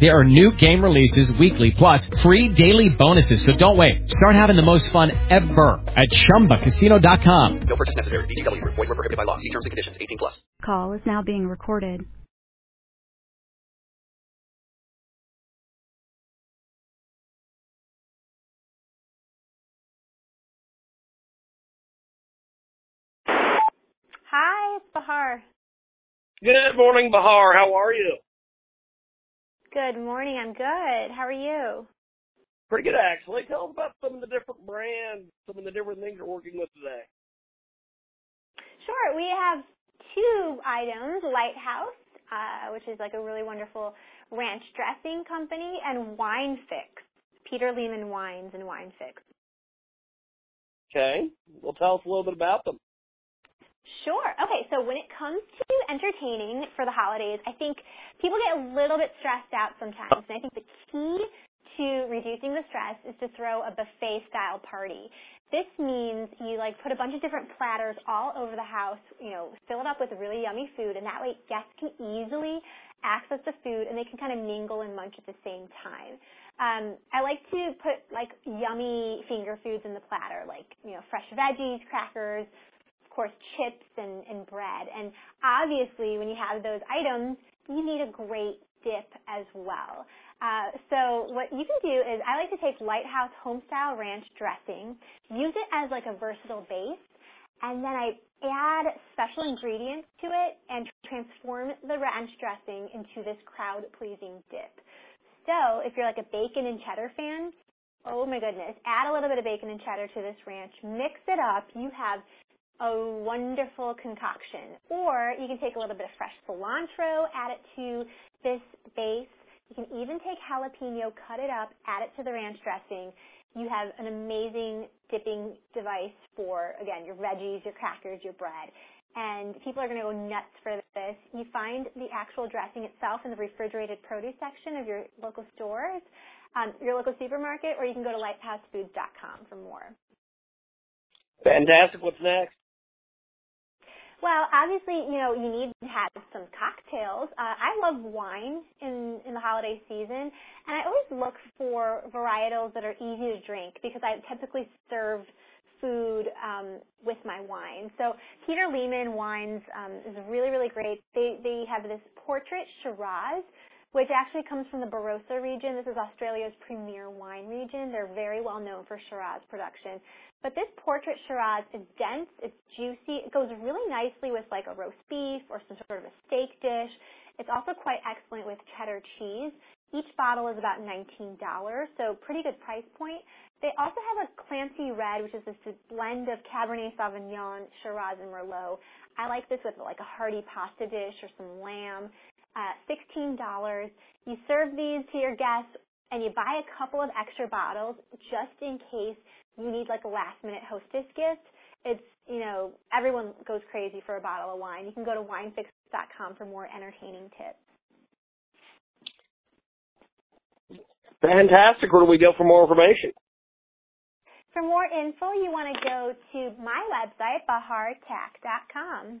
There are new game releases weekly, plus free daily bonuses. So don't wait. Start having the most fun ever at ChumbaCasino.com. No purchase necessary. VGW Group. Void were prohibited by law. See terms and conditions. 18 plus. Call is now being recorded. Hi, it's Bahar. Good morning, Bahar. How are you? Good morning. I'm good. How are you? Pretty good, actually. Tell us about some of the different brands, some of the different things you're working with today. Sure. We have two items, Litehouse, uh, which is like a really wonderful ranch dressing company, and Wine Fix, Peter Lehmann Wines and Wine Fix. Okay. Well, tell us a little bit about them. Sure. Okay, so when it comes to entertaining for the holidays, I think people get a little bit stressed out sometimes, and I think the key to reducing the stress is to throw a buffet style party. This means you like put a bunch of different platters all over the house, you know, fill it up with really yummy food, and that way guests can easily access the food and they can kind of mingle and munch at the same time. Um, I like to put like yummy finger foods in the platter, like you know, fresh veggies, crackers, course, chips and, and bread. And obviously, when you have those items, you need a great dip as well. Uh, so what you can do is I like to take Litehouse Homestyle Ranch dressing, use it as like a versatile base, and then I add special ingredients to it and transform the ranch dressing into this crowd-pleasing dip. So if you're like a bacon and cheddar fan, oh my goodness, add a little bit of bacon and cheddar to this ranch, mix it up, you have a wonderful concoction. Or you can take a little bit of fresh cilantro, add it to this base, you can even take jalapeno, cut it up, add it to the ranch dressing. You have an amazing dipping device for, again, your veggies, your crackers, your bread. And people are going to go nuts for this. You find the actual dressing itself in the refrigerated produce section of your local stores, um, your local supermarket, or you can go to litehousefoods.com for more. Fantastic. What's next? Well, obviously, you know, you need to have some cocktails. Uh, I love wine in in the holiday season, and I always look for varietals that are easy to drink because I typically serve food um, with my wine. So Peter Lehmann Wines um, is really really great. They they have this portrait Shiraz, which actually comes from the Barossa region. This is Australia's premier wine region. They're very well known for Shiraz production. But this portrait Shiraz is dense, it's juicy, it goes really nicely with like a roast beef or some sort of a steak dish. It's also quite excellent with cheddar cheese. Each bottle is about $19, so pretty good price point. They also have a Clancy Red, which is this blend of Cabernet Sauvignon, Shiraz, and Merlot. I like this with like a hearty pasta dish or some lamb. Uh, $16. You serve these to your guests and you buy a couple of extra bottles just in case you need like a last minute hostess gift, it's, you know, everyone goes crazy for a bottle of wine. You can go to winefix.com for more entertaining tips. Fantastic. Where do we go for more information? For more info, you want to go to my website, bahartack.com.